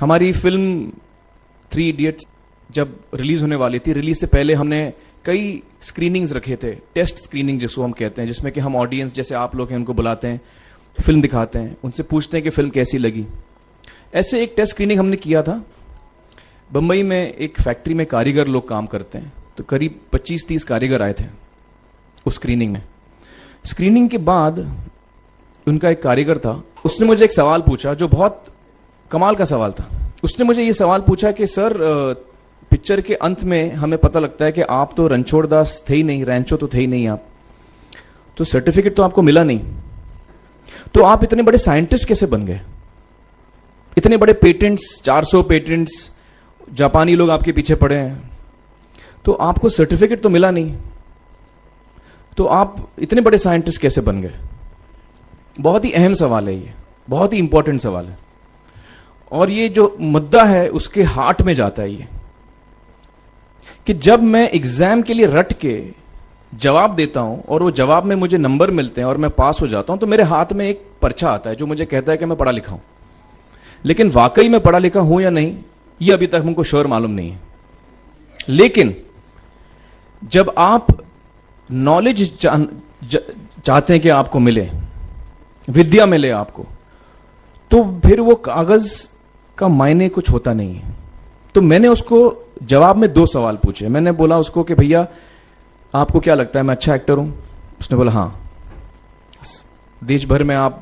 हमारी film three idiots जब release होने वाली थी, रिलीज़ से पहले हमने कई स्क्रीनिंग्स रखे थे टेस्ट स्क्रीनिंग जिसको हम कहते हैं, जिसमें कि हम ऑडियंस जैसे आप लोग हैं, उनको बुलाते हैं फ़िल्म दिखाते हैं, उनसे पूछते हैं कि फ़िल्म कैसी लगी। ऐसे एक टेस्ट स्क्रीनिंग हमने किया था। बम्बई में एक फैक्ट्री में कारीगर लोग काम करते हैं तो करीब 25-30 कारीगर आए थे उस स्क्रीनिंग में। स्क्रीनिंग के बाद उनका एक कारीगर था, उसने मुझे एक सवाल पूछा, जो बहुत कमाल का सवाल था। उसने मुझे ये सवाल पूछा कि, सर पिक्चर के अंत में हमें पता लगता है कि आप तो रणछोड़ दास थे ही नहीं, रैंचो तो थे ही नहीं आप। तो सर्टिफिकेट तो आपको मिला नहीं। तो आप इतने बड़े साइंटिस्ट कैसे बन गए? इतने बड़े पेटेंट्स 400 पेटेंट्स जापानी लोग आपके पीछे पड़े हैं। तो आपको सर्टिफिकेट तो मिला नहीं। तो आप इतने बड़े साइंटिस्ट कैसे बन गए? बहुत ही अहम सवाल है ये। बहुत ही इंपॉर्टेंट सवाल है। और ये जो मुद्दा है, उसके हार्ट में जाता है ये। कि जब मैं एग्ज़ाम के लिए रट के जवाब देता हूँ और वो जवाब में मुझे नंबर मिलते हैं और मैं पास हो जाता हूँ तो मेरे हाथ में एक पर्चा आता है जो मुझे कहता है कि मैं पढ़ा लिखा हूँ। लेकिन वाकई में पढ़ा लिखा हूँ या नहीं, ये अभी तक हमको श्योर मालूम नहीं है। लेकिन जब आप नॉलेज चाहते हैं कि आपको मिले, विद्या मिले आपको तो फिर वो कागज़ का मायने कुछ होता नहीं है। तो मैंने उसको जवाब में दो सवाल पूछे। मैंने बोला उसको कि भैया, आपको क्या लगता है मैं अच्छा एक्टर हूँ? उसने बोला हाँ। देश भर में आप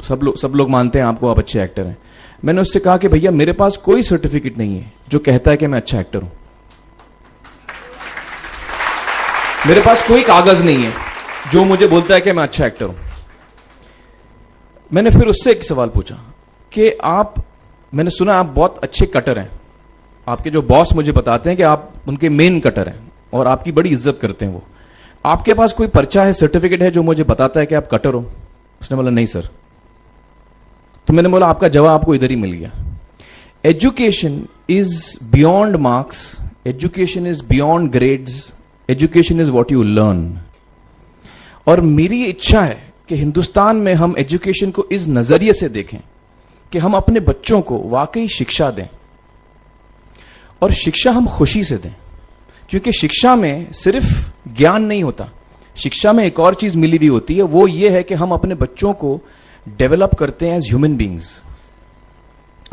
सब लोग सब लोग मानते हैं आपको आप अच्छे एक्टर हैं। मैंने उससे कहा कि भैया, मेरे पास कोई सर्टिफिकेट नहीं है जो कहता है कि मैं अच्छा एक्टर हूँ। मेरे पास कोई कागज़ नहीं है जो मुझे बोलता है कि मैं अच्छा एक्टर हूँ। मैंने फिर उससे एक सवाल पूछा कि आप मैंने सुना आप बहुत अच्छे कटर हैं। आपके जो बॉस मुझे बताते हैं कि आप उनके मेन कटर हैं और आपकी बड़ी इज़्ज़त करते हैं वो। आपके पास कोई पर्चा है सर्टिफिकेट है जो मुझे बताता है कि आप कटर हो? उसने बोला, नहीं सर तो मैंने बोला, आपका जवाब आपको इधर ही मिल गया. Education is beyond marks education is beyond grades education is what you learn और मेरी इच्छा है कि हिंदुस्तान में हम एजुकेशन को इस नज़रिए से देखें। कि हम अपने बच्चों को वाकई शिक्षा दें और शिक्षा हम खुशी से दें, क्योंकि शिक्षा में सिर्फ़ ज्ञान नहीं होता। शिक्षा में एक और चीज़ मिली हुई होती है, वो ये है कि हम अपने बच्चों को डेवलप करते हैं एज ह्यूमन बींग्स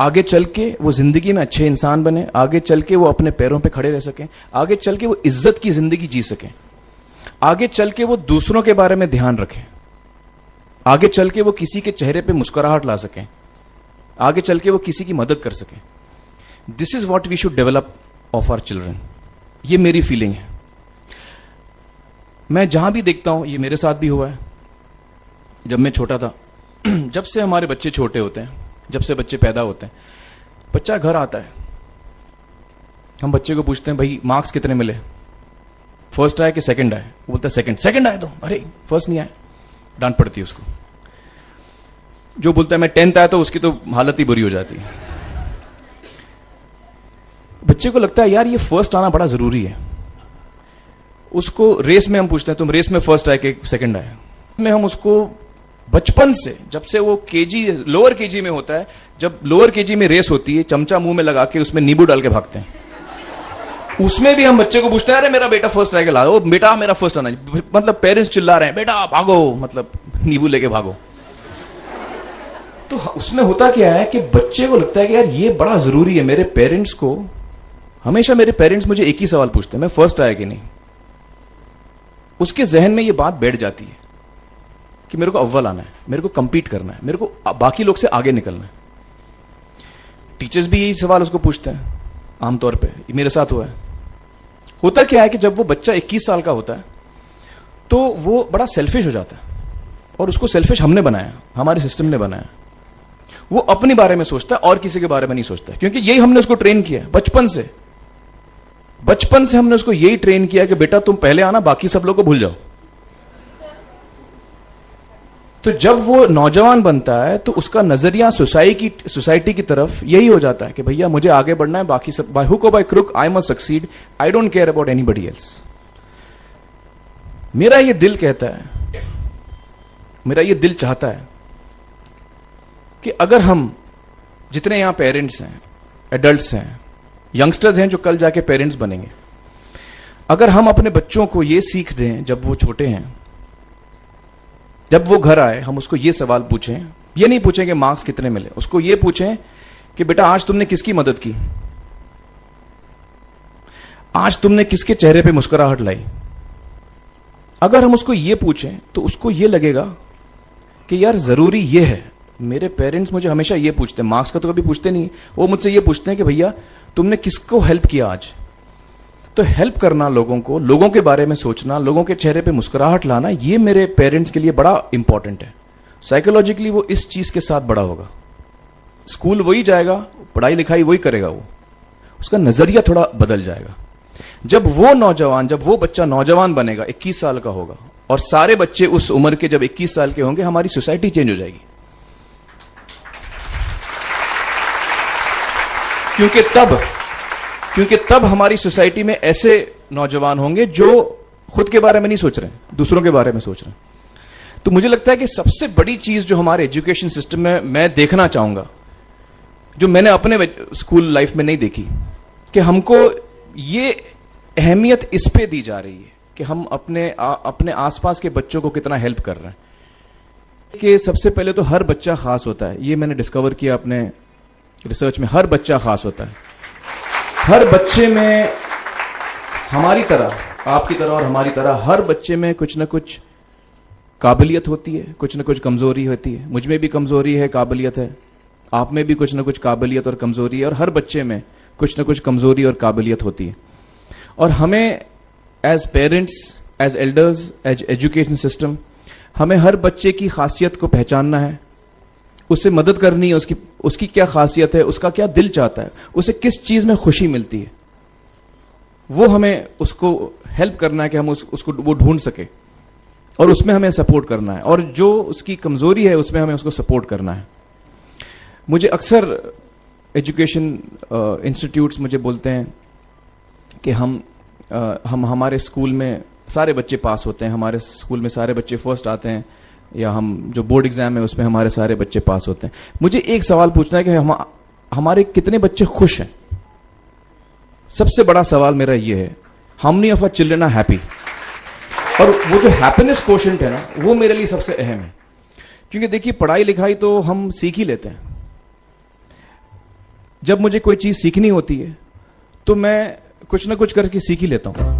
आगे चल के वो ज़िंदगी में अच्छे इंसान बने, आगे चल के वो अपने पैरों पे खड़े रह सकें, आगे चल के वो इज़्ज़त की ज़िंदगी जी सकें, आगे चल के वो दूसरों के बारे में ध्यान रखें, आगे चल के वो किसी के चेहरे पे मुस्कुराहट ला सकें। आगे चल के वो किसी की मदद कर सके। This is what we should develop of our children ये मेरी फीलिंग है। मैं जहाँ भी देखता हूँ, ये मेरे साथ भी हुआ है। जब मैं छोटा था, जब से हमारे बच्चे छोटे होते हैं, जब से बच्चे पैदा होते हैं, बच्चा घर आता है। हम बच्चे को पूछते हैं, भाई मार्क्स कितने मिले? फ़र्स्ट आए कि सेकंड आए? वो बोलता है सेकंड सेकंड आए तो। अरे फ़र्स्ट नहीं आए। डांट पड़ती है उसको। जो बोलता है, मैं टेंथ आया तो उसकी तो हालत ही बुरी हो जाती है. बच्चे को लगता है, यार, ये फ़र्स्ट आना बड़ा ज़रूरी है। उसको रेस में हम पूछते हैं, तुम रेस में फ़र्स्ट आए कि सेकंड आए? में हम उसको बचपन से, जब से वो केजी लोअर केजी में होता है, जब लोअर केजी में रेस होती है, चमचा मुँह में लगा के उसमें नींबू डाल के भागते हैं। उसमें भी हम बच्चे को पूछते हैं, अरे, मेरा बेटा फ़र्स्ट आएगा ला बेटा मेरा फ़र्स्ट आना मतलब पेरेंट्स चिल्ला रहे हैं, बेटा, भागो। मतलब नींबू लेके भागो। तो उसमें होता क्या है कि बच्चे को लगता है कि यार, ये बड़ा ज़रूरी है मेरे पेरेंट्स को। हमेशा मेरे पेरेंट्स मुझे एक ही सवाल पूछते हैं, मैं फ़र्स्ट आया कि नहीं? उसके जहन में ये बात बैठ जाती है कि मेरे को अव्वल आना है, मेरे को कंपीट करना है, मेरे को बाकी लोग से आगे निकलना है। टीचर्स भी यही सवाल उसको पूछते हैं, आमतौर पे मेरे साथ हुआ है। होता क्या है कि जब वो बच्चा 21 साल का होता है तो वो बड़ा सेल्फिश हो जाता है और उसको सेल्फिश हमने बनाया, हमारे सिस्टम ने बनाया। वो अपने बारे में सोचता है, और किसी के बारे में नहीं सोचता क्योंकि यही हमने उसको ट्रेन किया है, बचपन से। बचपन से हमने उसको यही ट्रेन किया कि बेटा तुम पहले आना, बाकी सब लोग को भूल जाओ। तो जब वो नौजवान बनता है तो उसका नज़रिया सोसाइटी की सोसाइटी की तरफ़ यही हो जाता है कि भैया मुझे आगे बढ़ना है, बाकी सब by hook by crook I must succeed I don't care about anybody else मेरा ये दिल कहता है, मेरा ये दिल चाहता है कि अगर हम जितने यहाँ पेरेंट्स हैं एडल्ट्स हैं यंगस्टर्स हैं जो कल जाके पेरेंट्स बनेंगे, अगर हम अपने बच्चों को ये सीख दें, जब वो छोटे हैं, जब वो घर आए, हम उसको ये सवाल पूछें, ये नहीं पूछें कि मार्क्स कितने मिले, उसको ये पूछें कि बेटा आज तुमने किसकी मदद की? आज तुमने किसके चेहरे पे मुस्कुराहट लाई? अगर हम उसको ये पूछें तो उसको ये लगेगा कि यार ज़रूरी ये है मेरे पेरेंट्स मुझे हमेशा ये पूछते हैं। मार्क्स का तो कभी पूछते नहीं वो मुझसे ये पूछते हैं कि भैया, तुमने किसको हेल्प किया आज? तो हेल्प करना लोगों को, लोगों के बारे में सोचना, लोगों के चेहरे पे मुस्कुराहट लाना, ये मेरे पेरेंट्स के लिए बड़ा इंपॉर्टेंट है। साइकोलॉजिकली वो इस चीज़ के साथ बड़ा होगा। स्कूल वही जाएगा, पढ़ाई लिखाई वही करेगा वो। उसका नज़रिया थोड़ा बदल जाएगा। जब वो नौजवान, जब वो बच्चा नौजवान बनेगा 21 साल का होगा, और सारे बच्चे उस उम्र के जब 21 साल के होंगे, हमारी सोसाइटी चेंज हो जाएगी। क्योंकि तब क्योंकि तब हमारी सोसाइटी में ऐसे नौजवान होंगे जो खुद के बारे में नहीं सोच रहे दूसरों के बारे में सोच रहे। हैं तो मुझे लगता है कि सबसे बड़ी चीज़ जो हमारे एजुकेशन सिस्टम में मैं देखना चाहूँगा जो मैंने अपने स्कूल लाइफ में नहीं देखी कि हमको ये अहमियत इस पे दी जा रही है कि हम अपने आ, अपने आसपास के बच्चों को कितना हेल्प कर रहे हैं। कि सबसे पहले तो हर बच्चा खास होता है ये मैंने डिस्कवर किया अपने रिसर्च में हर बच्चा खास होता है। हर बच्चे में हमारी तरह, आपकी तरह और हमारी तरह, हर बच्चे में कुछ ना कुछ काबिलियत होती है, कुछ ना कुछ कमज़ोरी होती है। मुझमें भी कमज़ोरी है, काबिलियत है। आप में भी कुछ ना कुछ काबिलियत और कमज़ोरी है और हर बच्चे में कुछ ना कुछ कमज़ोरी और काबिलियत होती है। और हमें as parents as elders as education system हमें हर बच्चे की खासियत को पहचानना है। उसे मदद करनी है उसकी उसकी क्या खासियत है उसका क्या दिल चाहता है उसे किस चीज़ में खुशी मिलती है? वो हमें उसको हेल्प करना है कि हम उस, उसको वो ढूंढ सके। और उसमें हमें सपोर्ट करना है। और जो उसकी कमज़ोरी है उसमें हमें उसको सपोर्ट करना है। मुझे अक्सर एजुकेशन इंस्टीट्यूट्स मुझे बोलते हैं कि हम uh, हम हमारे स्कूल में सारे बच्चे पास होते हैं हमारे स्कूल में सारे बच्चे फ़र्स्ट आते हैं। या हम जो बोर्ड एग्ज़ाम है, उसमें हमारे सारे बच्चे पास होते हैं। मुझे एक सवाल पूछना है कि हम, हमारे कितने बच्चे खुश हैं? सबसे बड़ा सवाल मेरा ये है how many of our children are happy और वो जो हैप्पीनेस क्वेश्चन है ना, वो मेरे लिए सबसे अहम है। क्योंकि देखिए, पढ़ाई लिखाई तो हम सीख ही लेते हैं। जब मुझे कोई चीज़ सीखनी होती है तो मैं कुछ ना कुछ करके सीख ही लेता हूँ।